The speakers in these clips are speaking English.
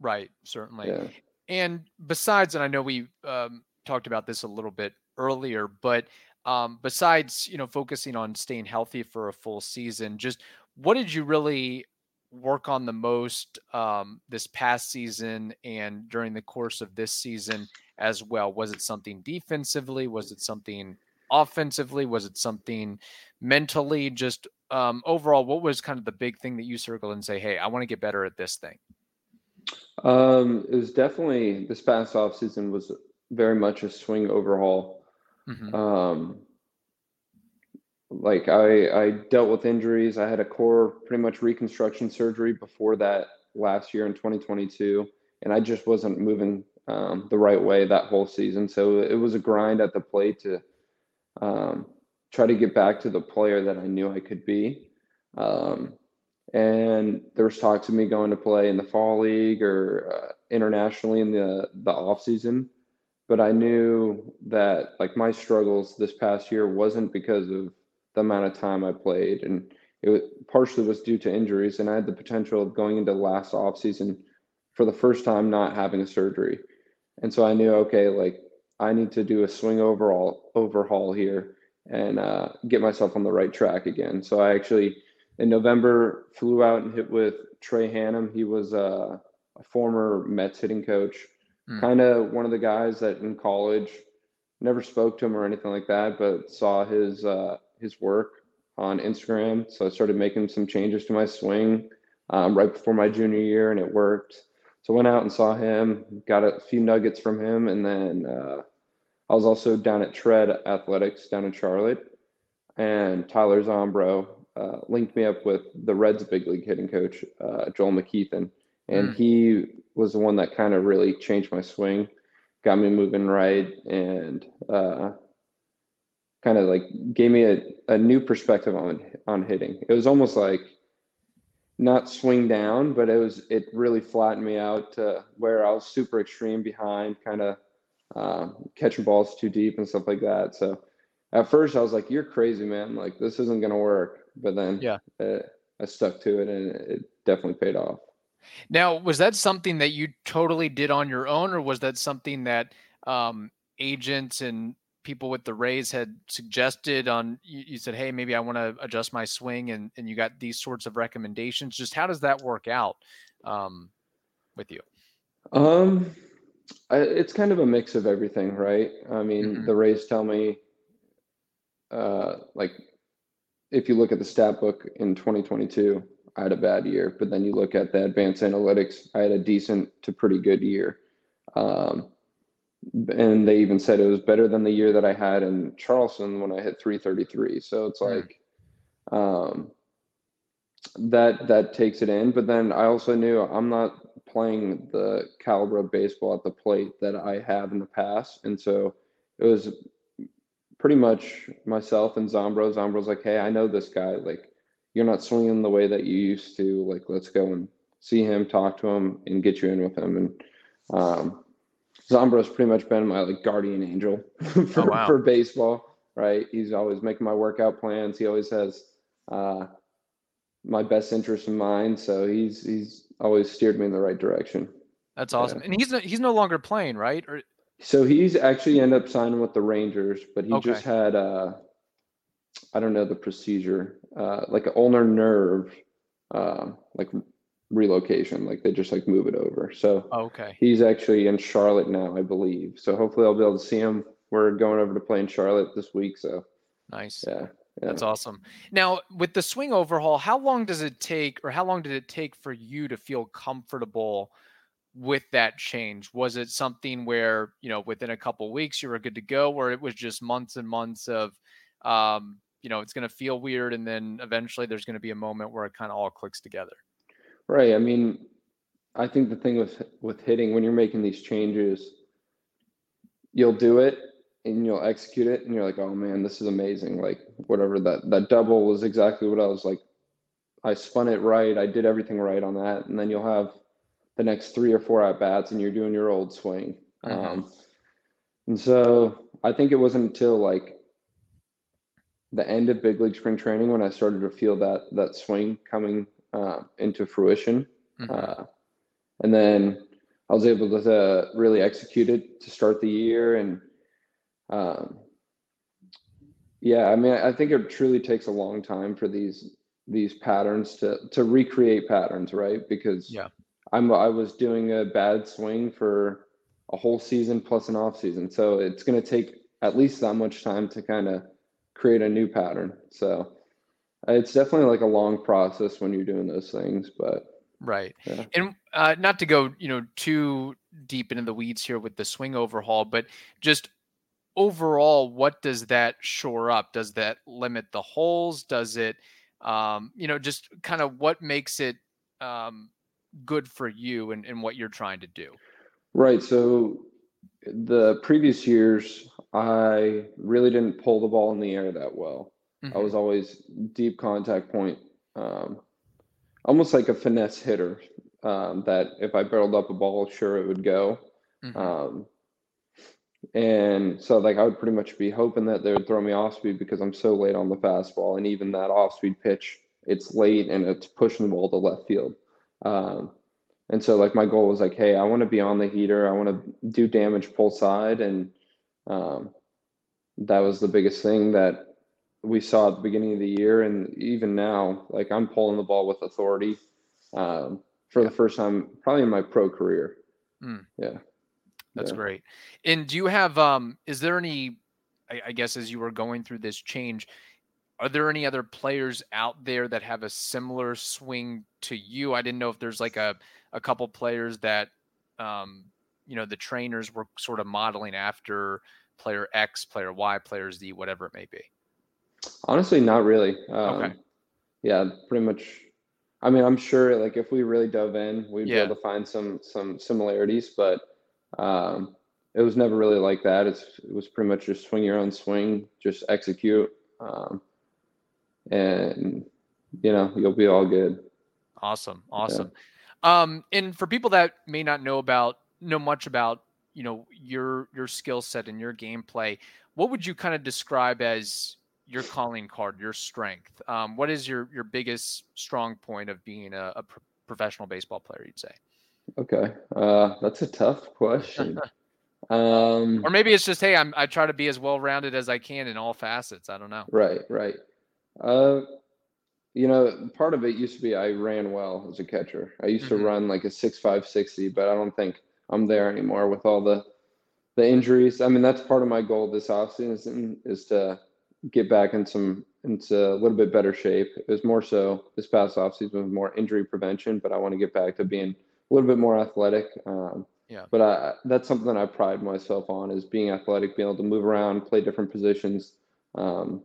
Right, certainly. Yeah. And besides, and I know we um, talked about this a little bit earlier, but um, besides, you know, focusing on staying healthy for a full season, just what did you really work on the most um, this past season and during the course of this season as well? Was it something defensively? Was it something offensively? Was it something mentally? Just um, overall, what was kind of the big thing that you circled and say, hey, I want to get better at this thing? Um, it was definitely this past off season was very much a swing overhaul. Mm-hmm. Um, like I, I dealt with injuries. I had a core pretty much reconstruction surgery before that last year in 2022, and I just wasn't moving um, the right way that whole season. So it was a grind at the plate to um, try to get back to the player that I knew I could be. Um, and there was talks of me going to play in the fall league or uh, internationally in the the off season. But i knew that like my struggles this past year wasn't because of the amount of time i played. And it was, partially was due to injuries and i had the potential of going into last off season for the first time not having a surgery. And so i knew okay like i need to do a swing overall overhaul here and uh, get myself on the right track again. So i actually in November, flew out and hit with Trey Hannum. He was uh, a former Mets hitting coach, Mm. kind of one of the guys that in college never spoke to him or anything like that, but saw his uh, his work on Instagram. So I started making some changes to my swing um, right before my junior year, and it worked. So I went out and saw him, got a few nuggets from him, and then uh, I was also down at Tread Athletics down in Charlotte, and Tyler Zombro uh, linked me up with the Reds big league hitting coach, uh, Joel McKeithan. And Mm. he was the one that kind of really changed my swing, got me moving right, and uh, kind of like gave me a, a new perspective on on hitting. It was almost like not swing down, but it was it really flattened me out to where I was super extreme behind, kind of uh, catching balls too deep and stuff like that. So at first I was like, "You're crazy, man! Like this isn't gonna work." But then Yeah. uh, I stuck to it, and it definitely paid off. Now, was that something that you totally did on your own, or was that something that um, agents and people with the Rays had suggested? On you, you said, "Hey, maybe I want to adjust my swing," and and you got these sorts of recommendations. Just how does that work out um, with you? Um, I, it's kind of a mix of everything, right? I mean, Mhm. the Rays tell me, uh, like, if you look at the stat book in 2022, I had a bad year, but then you look at the advanced analytics, I had a decent to pretty good year. Um, and they even said it was better than the year that I had in Charleston when I hit 333. So it's Mm. like, um, that that takes it in. But then I also knew I'm not playing the caliber of baseball at the plate that I have in the past, and so it was pretty much myself and Zombro. Zombro's like, "Hey, I know this guy. Like, you're not swinging the way that you used to. Like, let's go and see him, talk to him, and get you in with him." And um, Zombro's pretty much been my like guardian angel for, Oh, wow. for baseball. Right? He's always making my workout plans. He always has. Uh, my best interest in mind. So he's he's always steered me in the right direction. That's Yeah. awesome. And he's no, he's no longer playing, right? Or So he's actually ended up signing with the Rangers, but he Okay. just had uh I don't know the procedure, uh like an ulnar nerve uh like relocation, like they just like move it over. So okay, he's actually in Charlotte now, I believe. So hopefully I'll be able to see him. We're going over to play in Charlotte this week. So nice. yeah. Yeah. That's awesome. Now, with the swing overhaul, how long does it take, or how long did it take for you to feel comfortable with that change? Was it something where, you know, within a couple weeks you were good to go, or it was just months and months of, um, you know, it's going to feel weird, and then eventually there's going to be a moment where it kind of all clicks together? Right. I mean, I think the thing with with hitting when you're making these changes, you'll do it and you'll execute it and you're like, "Oh man, this is amazing." Like whatever that that double was exactly what I was like I spun it right. I did everything right on that. And then you'll have the next 3 or 4 at bats and you're doing your old swing. Mhm. Um and so I think it wasn't until like the end of big league spring training when I started to feel that that swing coming uh, into fruition. Mhm. Uh, and then I was able to really execute it to start the year. And um, yeah, I mean, I think it truly takes a long time for these these patterns to to recreate patterns, right? Because yeah, I'm I was doing a bad swing for a whole season plus an off season, so it's going to take at least that much time to kind of create a new pattern. So it's definitely like a long process when you're doing those things, but right. Yeah. And uh, not to go, you know, too deep into the weeds here with the swing overhaul, but just overall, what does that shore up? Does that limit the holes? Does it, um, you know, just kind of what makes it um, good for you and, and what you're trying to do? Right. So the previous years, I really didn't pull the ball in the air that well. Mm-hmm. I was always deep contact point, um, almost like a finesse hitter. Um, that if I barreled up a ball, sure it would go. Mm-hmm. Um, and so like I would pretty much be hoping that they would throw me off speed because I'm so late on the fastball, and even that off speed pitch, it's late and it's pushing the ball to left field. Um, and so like my goal was like, hey, I want to be on the heater. I want to do damage pull side, and um, that was the biggest thing that we saw at the beginning of the year, and even now, like I'm pulling the ball with authority um, for the first time, probably in my pro career. Mm. Yeah, that's yeah. great. And do you have? um Is there any? I, I guess as you were going through this change, are there any other players out there that have a similar swing to you? I didn't know if there's like a a couple players that um you know the trainers were sort of modeling after player X, player Y, player Z, whatever it may be. Honestly, not really. Um, okay. Yeah, pretty much. I mean, I'm sure like if we really dove in, we'd yeah. be able to find some some similarities, but um, it was never really like that. It's it was pretty much just swing your own swing, just execute. Um, and you know you'll be all good. Awesome, awesome. Yeah. Um, and for people that may not know about know much about you know your your skill set and your gameplay, what would you kind of describe as your calling card, your strength? Um, what is your your biggest strong point of being a, a pro- professional baseball player? You'd say. Okay, uh, that's a tough question. um, or maybe it's just, hey, I'm I try to be as well rounded as I can in all facets. I don't know. Right, right. Uh, you know, part of it used to be I ran well as a catcher. I used mm-hmm. to run like a six five sixty, but I don't think I'm there anymore with all the the injuries. I mean, that's part of my goal this offseason is to get back in some into a little bit better shape. It was more so this past offseason was more injury prevention, but I want to get back to being a little bit more athletic. Um, yeah. But I, that's something I pride myself on is being athletic, being able to move around, play different positions. Um,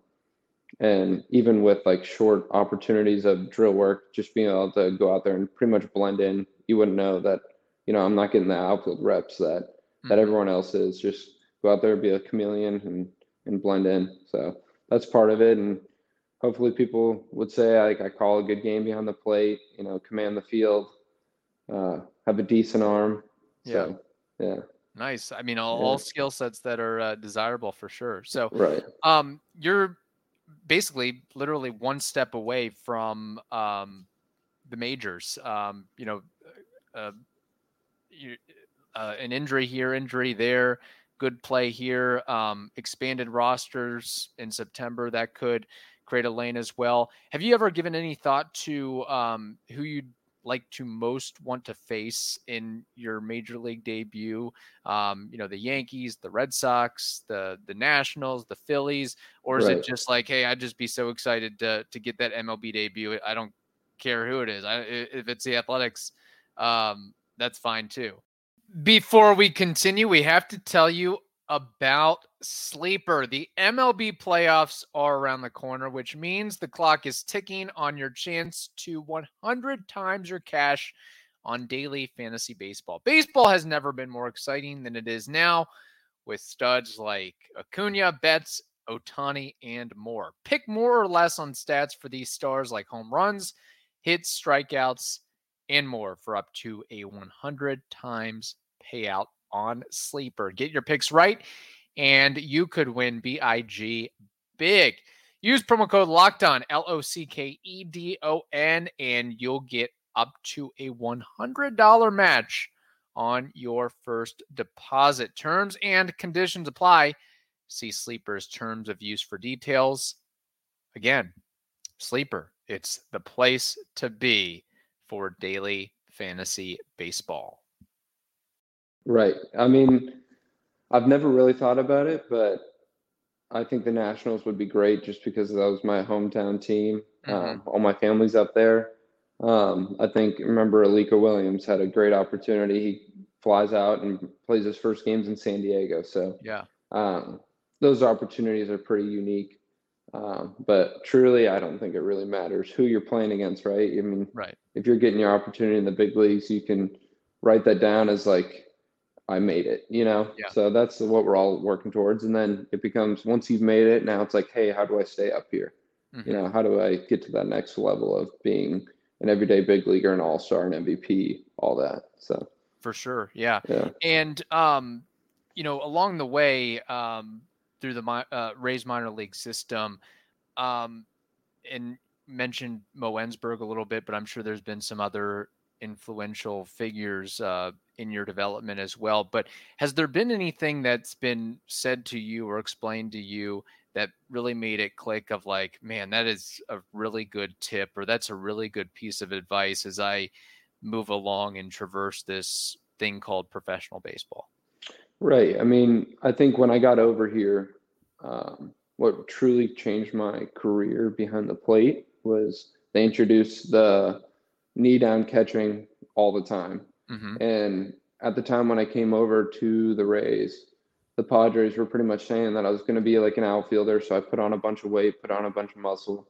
and even with like short opportunities of drill work, just being able to go out there and pretty much blend in, you wouldn't know that, you know, I'm not getting the outfield reps that mm-hmm. that everyone else is. Just go out there, be a chameleon, and and blend in. So that's part of it. And hopefully, people would say like I call a good game behind the plate. You know, command the field, uh, have a decent arm. So, yeah. Yeah. Nice. I mean, all, yeah. all skill sets that are uh, desirable for sure. So, right. Um, you're basically literally one step away from um, the majors. Um, you know, uh, you, uh, an injury here, injury there, good play here, um, expanded rosters in September that could create a lane as well. Have you ever given any thought to um, who you'd like to most want to face in your major league debut? Um, you know, the Yankees, the Red Sox, the the Nationals, the Phillies, or is right. it just like, hey, I'd just be so excited to to get that MLB debut. I don't care who it is. I, if it's the Athletics, um, that's fine too. Before we continue, we have to tell you about Sleeper. The MLB playoffs are around the corner, which means the clock is ticking on your chance to 100 times your cash on daily fantasy baseball. Baseball has never been more exciting than it is now with studs like Acuna, Betts, Ohtani, and more. Pick more or less on stats for these stars like home runs, hits, strikeouts, and more for up to a 100 times payout on Sleeper. Get your picks right, and you could win BIG big. Use promo code LOCKEDON, L O C K E D O N, and you'll get up to a $100 match on your first deposit. Terms and conditions apply. See Sleeper's terms of use for details. Again, Sleeper, it's the place to be for daily fantasy baseball. Right. I mean, I've never really thought about it, but I think the Nationals would be great just because that was my hometown team. Mm-hmm. Um, all my family's up there. Um, I think remember Alika Williams had a great opportunity. He flies out and plays his first games in San Diego. So yeah, um, those opportunities are pretty unique. Um, but truly, I don't think it really matters who you're playing against, right? I mean, right. If you're getting your opportunity in the big leagues, you can write that down as like I made it, you know? Yeah. So that's what we're all working towards. And then it becomes once you've made it, now it's like, hey, how do I stay up here? Mm-hmm. You know, how do I get to that next level of being an everyday big leaguer, an all star, an MVP, all that. So for sure. Yeah. Yeah. And um, you know, along the way, um, through the uh, Rays minor league system, um, and mentioned Mo Ensberg a little bit, but I'm sure there's been some other influential figures uh, in your development as well. But has there been anything that's been said to you or explained to you that really made it click of like, man, that is a really good tip or that's a really good piece of advice as I move along and traverse this thing called professional baseball? Right. I mean, I think when I got over here, um, what truly changed my career behind the plate was they introduced the knee down catching all the time. Mm-hmm. And at the time when I came over to the Rays, the Padres were pretty much saying that I was going to be like an outfielder. So I put on a bunch of weight, put on a bunch of muscle.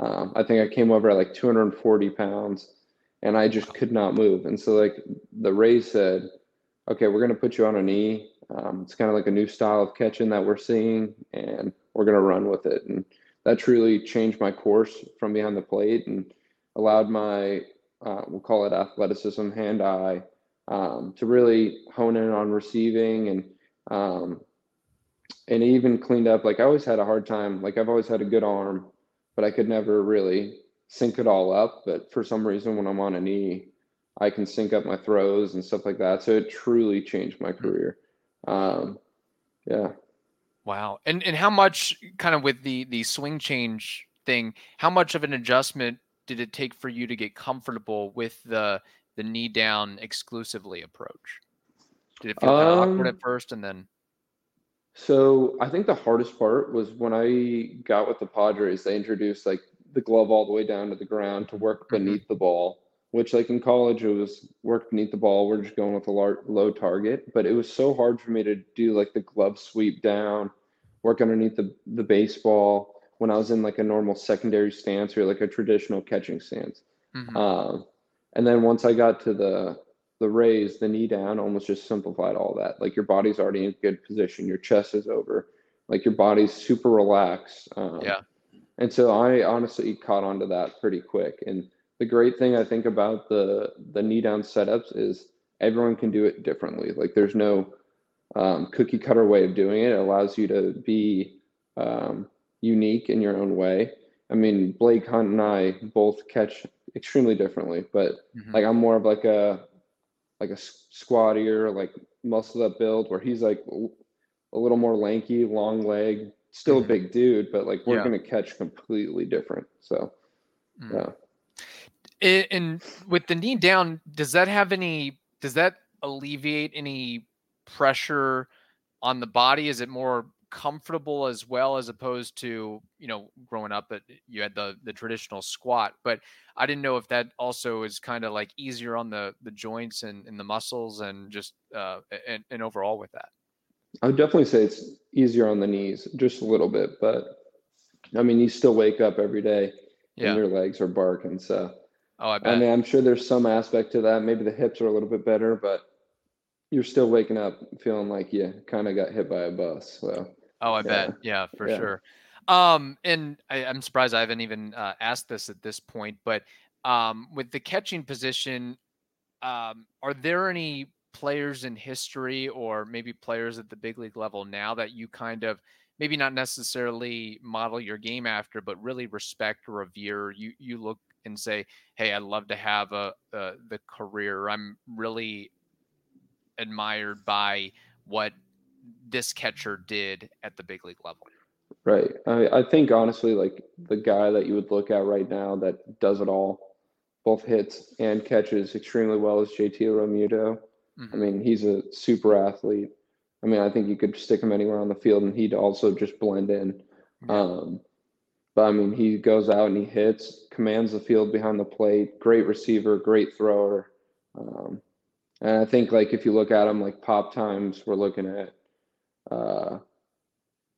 Um, I think I came over at like 240 pounds and I just could not move. And so, like, the Rays said, okay, we're going to put you on a knee. Um, it's kind of like a new style of catching that we're seeing, and we're going to run with it. And that truly changed my course from behind the plate and allowed my, uh, we'll call it athleticism, hand eye, um, to really hone in on receiving and um, and even cleaned up. Like I always had a hard time. Like I've always had a good arm, but I could never really sync it all up. But for some reason, when I'm on a knee, I can sync up my throws and stuff like that. So it truly changed my hmm. career. Um, yeah. Wow. And and how much kind of with the the swing change thing, how much of an adjustment did it take for you to get comfortable with the the knee down exclusively approach? Did it feel kind of awkward at um, first and then? So I think the hardest part was when I got with the Padres, they introduced like the glove all the way down to the ground to work mm-hmm. beneath mm-hmm. the ball, which like in college it was work beneath the ball. We're just going with a lar- low target, but it was so hard for me to do like the glove sweep down, work underneath the, the baseball when I was in like a normal secondary stance or like a traditional catching stance. Mm-hmm. Um, and then once I got to the the Rays, the knee down almost just simplified all that. Like your body's already in good position, your chest is over, like your body's super relaxed. Um, yeah. And so I honestly caught on to that pretty quick. And the great thing I think about the the knee down setups is everyone can do it differently. Like there's no um, cookie cutter way of doing it. It allows you to be um, unique in your own way. I mean, Blake Hunt and I both catch extremely differently, but mm-hmm. like I'm more of like a like a squattier, like muscle up build, where he's like a little more lanky, long leg, still mm-hmm. a big dude, but like we're yeah. gonna catch completely different. So, mm. yeah. And with the knee down, does that have any? Does that alleviate any pressure on the body? Is it more comfortable as well as opposed to you know growing up that you had the the traditional squat but i didn't know if that also is kind of like easier on the the joints and, and the muscles and just uh and, and overall with that. I would definitely say it's easier on the knees just a little bit but i mean you still wake up every day yeah. and your legs are barking so. Oh i bet. i mean i'm sure there's some aspect to that. Maybe the hips are a little bit better but you're still waking up feeling like you kind of got hit by a bus so Oh, I yeah. bet. Yeah, for yeah. sure. Um, and I, am surprised I haven't even uh, asked this at this point, but um, with the catching position, um, are there any players in history or maybe players at the big league level now that you kind of maybe not necessarily model your game after, but really respect or revere? You you look and say, "Hey, I'd love to have a, a the career. I'm really admired by what this catcher did at the big league level? Right. I, I think honestly, like the guy that you would look at right now that does it all, both hits and catches extremely well is JT Realmuto. Mm-hmm. I mean, he's a super athlete. I mean, I think you could stick him anywhere on the field and he'd also just blend in. Yeah. Um, but I mean, he goes out and he hits, commands the field behind the plate. Great receiver, great thrower. Um, and I think like if you look at him like pop times, we're looking at uh,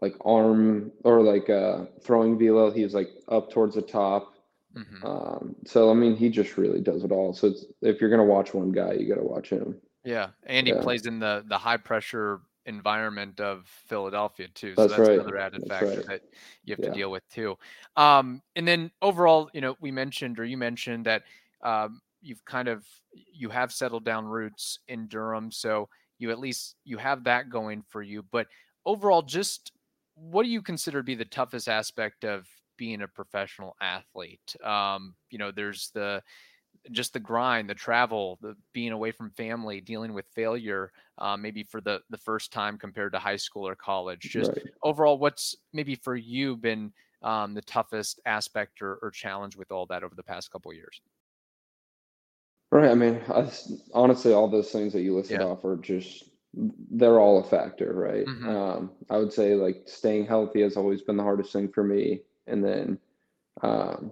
like arm or like uh, throwing velo. He's like up towards the top. Mm-hmm. Um, so I mean, he just really does it all. So if you're gonna watch one guy, you got to watch him. Yeah, and he yeah. plays in the the high pressure environment of Philadelphia too. So that's, that's right. another added that's factor right. that you have yeah. to deal with too. Um, and then overall, you know, we mentioned or you mentioned that um, you've kind of you have settled down roots in Durham, so you at least you have that going for you. But overall, just what do you consider to be the toughest aspect of being a professional athlete? Um, you know, there's the just the grind, the travel, the being away from family, dealing with failure, uh, maybe for the the first time compared to high school or college. Just right. overall, what's maybe for you been um, the toughest aspect or, or, challenge with all that over the past couple years? Right. I mean, I, honestly, all those things that you listed yeah. off are just they're all a factor, right? Mm-hmm. Um, I would say like staying healthy has always been the hardest thing for me, and then um,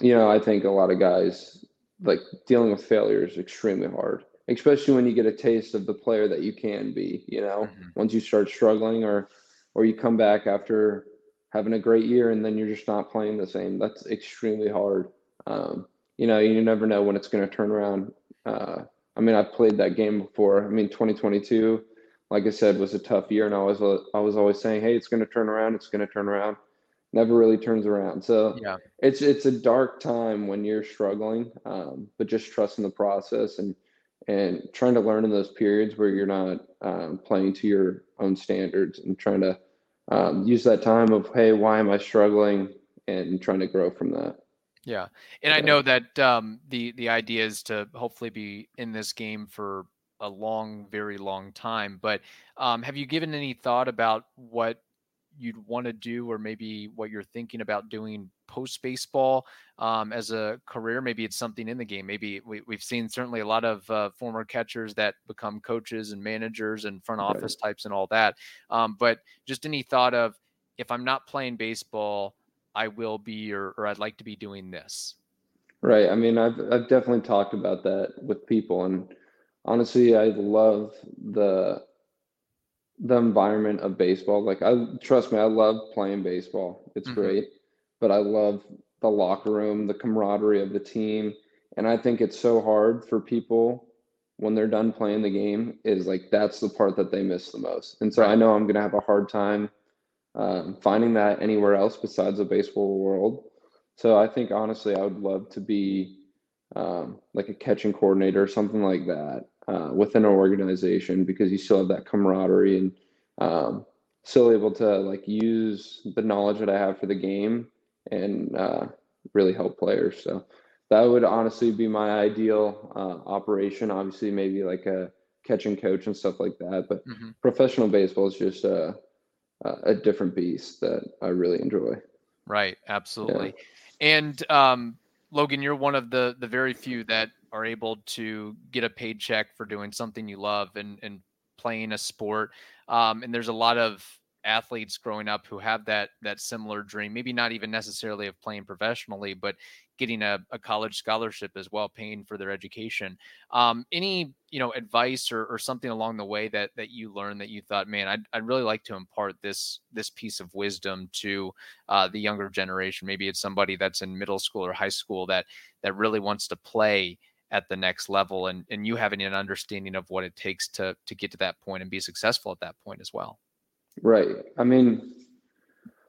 you know, I think a lot of guys like dealing with failure is extremely hard, especially when you get a taste of the player that you can be. You know, mm-hmm. once you start struggling, or or you come back after having a great year and then you're just not playing the same. That's extremely hard. Um, you know, you never know when it's going to turn around. Uh, I mean, I've played that game before. I mean, 2022, like I said, was a tough year, and I was I was always saying, "Hey, it's going to turn around. It's going to turn around." never really turns around. So yeah, it's it's a dark time when you're struggling, um, but just trusting the process and and trying to learn in those periods where you're not um, playing to your own standards and trying to um, use that time of hey, why am I struggling, and trying to grow from that. Yeah, and. I know that um, the the idea is to hopefully be in this game for a long, very long time. But um, have you given any thought about what you'd want to do or maybe what you're thinking about doing post baseball um, as a career maybe it's something in the game maybe we, have seen certainly a lot of uh, former catchers that become coaches and managers and front office right. types and all that um, but just any thought of if i'm not playing baseball i will be or, or i'd like to be doing this right i mean I've, I've definitely talked about that with people and honestly i love the the environment of baseball. Like I trust me, I love playing baseball. It's mm-hmm. great, but I love the locker room, the camaraderie of the team, and I think it's so hard for people when they're done playing the game is like that's the part that they miss the most. And so I know I'm going to have a hard time um, finding that anywhere else besides the baseball world. So I think honestly, I would love to be um, like a catching coordinator or something like that uh, within an organization because you still have that camaraderie and um, still able to like use the knowledge that I have for the game and uh, really help players. So that would honestly be my ideal uh, operation. Obviously, maybe like a catching coach and stuff like that. But mm-hmm. professional baseball is just a, a different beast that I really enjoy. Right. Absolutely. Yeah. And um, Logan, you're one of the the very few that are able to get a paycheck for doing something you love and and playing a sport. Um, and there's a lot of athletes growing up who have that that similar dream maybe not even necessarily of playing professionally but getting a, a college scholarship as well paying for their education. Um, any you know advice or, or something along the way that that you learned that you thought man I'd, I'd really like to impart this this piece of wisdom to uh, the younger generation. Maybe it's somebody that's in middle school or high school that that really wants to play at the next level and and you having an understanding of what it takes to to get to that point and be successful at that point as well right i mean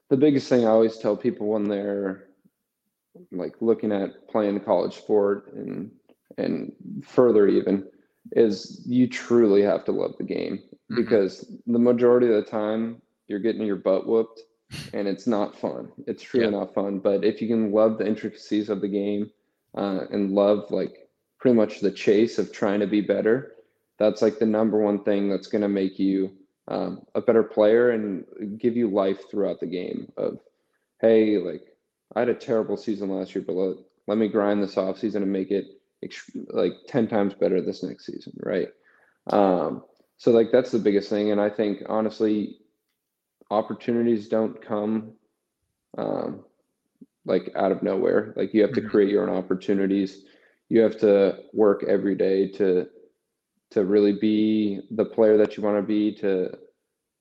the biggest thing i always tell people when they're like looking at playing college sport and and further even is you truly have to love the game mm-hmm. because the majority of the time you're getting your butt whooped and it's not fun it's truly yeah. not fun but if you can love the intricacies of the game uh, and love like pretty much the chase of trying to be better, that's like the number one thing that's going to make you um, a better player and give you life throughout the game. Of hey, like I had a terrible season last year, but let, let me grind this off season and make it like 10 times better this next season, right? Um, so like that's the biggest thing. And I think honestly, opportunities don't come um, like out of nowhere. Like you have to mm-hmm. create your own opportunities. You have to work every day to to really be the player that you want to be to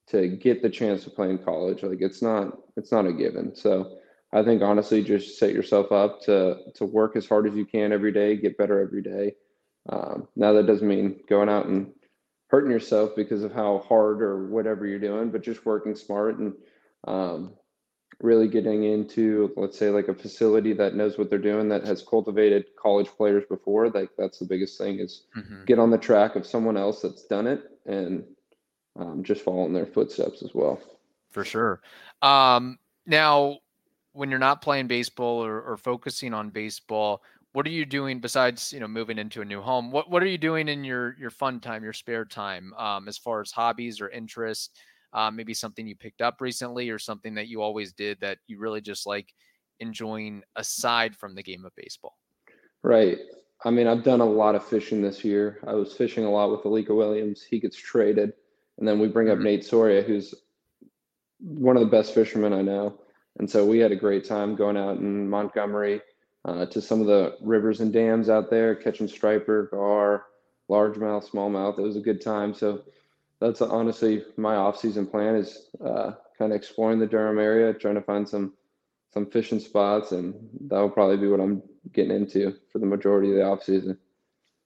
to get the chance to play in college. Like it's not it's not a given. So I think honestly, just set yourself up to to work as hard as you can every day, get better every day. Um, now that doesn't mean going out and hurting yourself because of how hard or whatever you're doing, but just working smart and um, really getting into, let's say, like a facility that knows what they're doing, that has cultivated college players before. Like that's the biggest thing is mm-hmm. get on the track of someone else that's done it and um, just follow in their footsteps as well. For sure. Um, now, when you're not playing baseball or, or focusing on baseball, what are you doing besides you know moving into a new home? What what are you doing in your your fun time, your spare time, um, as far as hobbies or interests? Um, maybe something you picked up recently or something that you always did that you really just like enjoying aside from the game of baseball. Right. I mean, I've done a lot of fishing this year. I was fishing a lot with Alika Williams. He gets traded, and then we bring up mm-hmm. Nate Soria, who's one of the best fishermen I know. And so we had a great time going out in Montgomery uh, to some of the rivers and dams out there, catching striper, gar, largemouth, smallmouth. It was a good time. So that's honestly my off-season plan is uh, kind of exploring the Durham area, trying to find some some fishing spots, and that will probably be what I'm getting into for the majority of the off-season.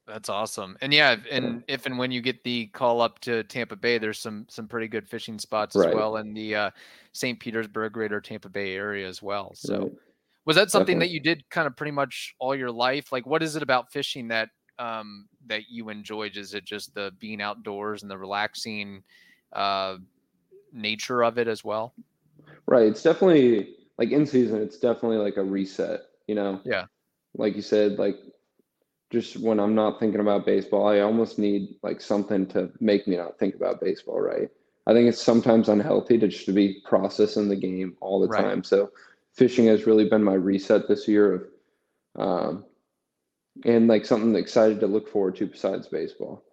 That's awesome. And yeah, and if and when you get the call up to Tampa Bay, there's some some pretty good fishing spots as right. well in the uh, St. Petersburg, Greater Tampa Bay area as well. So, right. was that something Definitely. that you did kind of pretty much all your life? Like, what is it about fishing that um, that you enjoyed? Is it just the being outdoors and the relaxing uh, nature of it as well? Right. It's definitely like in season. It's definitely like a reset. You know. Yeah. Like you said, like just when I'm not thinking about baseball, I almost need like something to make me not think about baseball, right? I think it's sometimes unhealthy to just to be processing the game all the right. time. So fishing has really been my reset this year of um, and like something excited to look forward to besides baseball.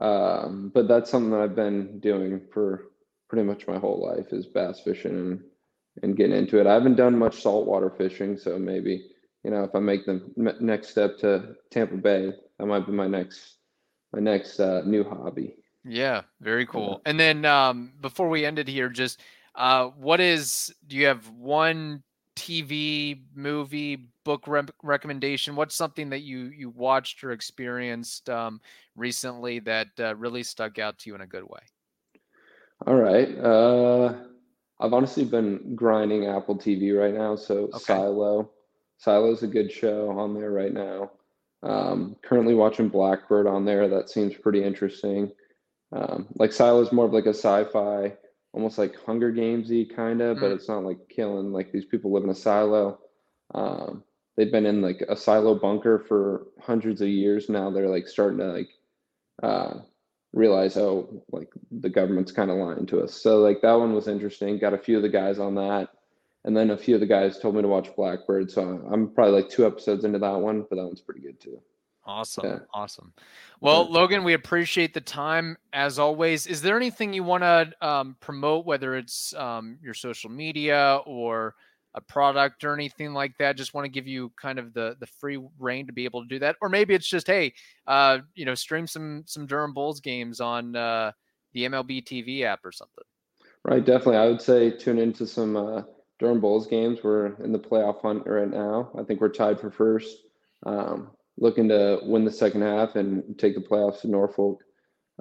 Um, but that's something that I've been doing for pretty much my whole life is bass fishing and and getting into it. I haven't done much saltwater fishing, so maybe you know, if I make the next step to Tampa Bay, that might be my next my next uh, new hobby. Yeah, very cool. And then um, before we ended here, just uh, what is? Do you have one TV, movie, book re- recommendation? What's something that you you watched or experienced um, recently that uh, really stuck out to you in a good way? All right. Uh, I've honestly been grinding Apple TV right now, so okay. Silo Silo's a good show on there right now. Um, currently watching Blackbird on there. That seems pretty interesting. Um, like Silo's more of like a sci-fi, almost like Hunger Gamesy kind of, mm. but it's not like killing. Like these people live in a silo. Um, they've been in like a silo bunker for hundreds of years now. They're like starting to like uh, realize, oh, like the government's kind of lying to us. So like that one was interesting. Got a few of the guys on that. And then a few of the guys told me to watch Blackbird, so I'm probably like two episodes into that one, but that one's pretty good too. Awesome. Yeah. Awesome. Well, yeah. Logan, we appreciate the time as always. Is there anything you want to um, promote, whether it's um, your social media or a product or anything like that? Just want to give you kind of the the free reign to be able to do that, or maybe it's just hey, uh, you know, stream some some Durham Bulls games on uh, the MLB TV app or something. Right. Definitely, I would say tune into some. Uh, Durham Bulls games. We're in the playoff hunt right now. I think we're tied for first. Um, looking to win the second half and take the playoffs to Norfolk.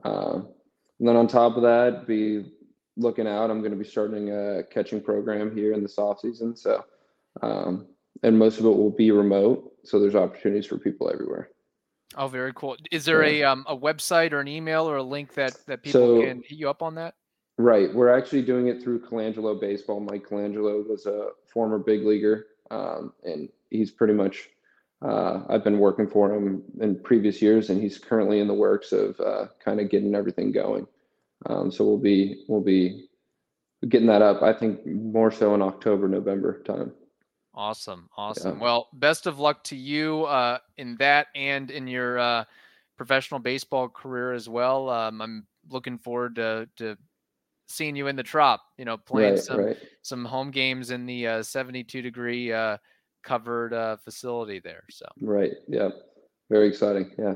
Uh, and then on top of that, be looking out. I'm going to be starting a catching program here in this off season. So, um, and most of it will be remote. So there's opportunities for people everywhere. Oh, very cool. Is there yeah. a um, a website or an email or a link that that people so, can hit you up on that? Right. We're actually doing it through Colangelo Baseball. Mike Colangelo was a former big leaguer, um, and he's pretty much uh, I've been working for him in previous years, and he's currently in the works of uh, kind of getting everything going. Um, so we'll be we'll be getting that up. I think more so in October, November time. Awesome, awesome. Yeah. Well, best of luck to you uh, in that and in your uh, professional baseball career as well. Um, I'm looking forward to, to seeing you in the trop. You know, playing right, some right. some home games in the uh, 72 degree uh, covered uh, facility there. So right, yeah, very exciting. Yeah.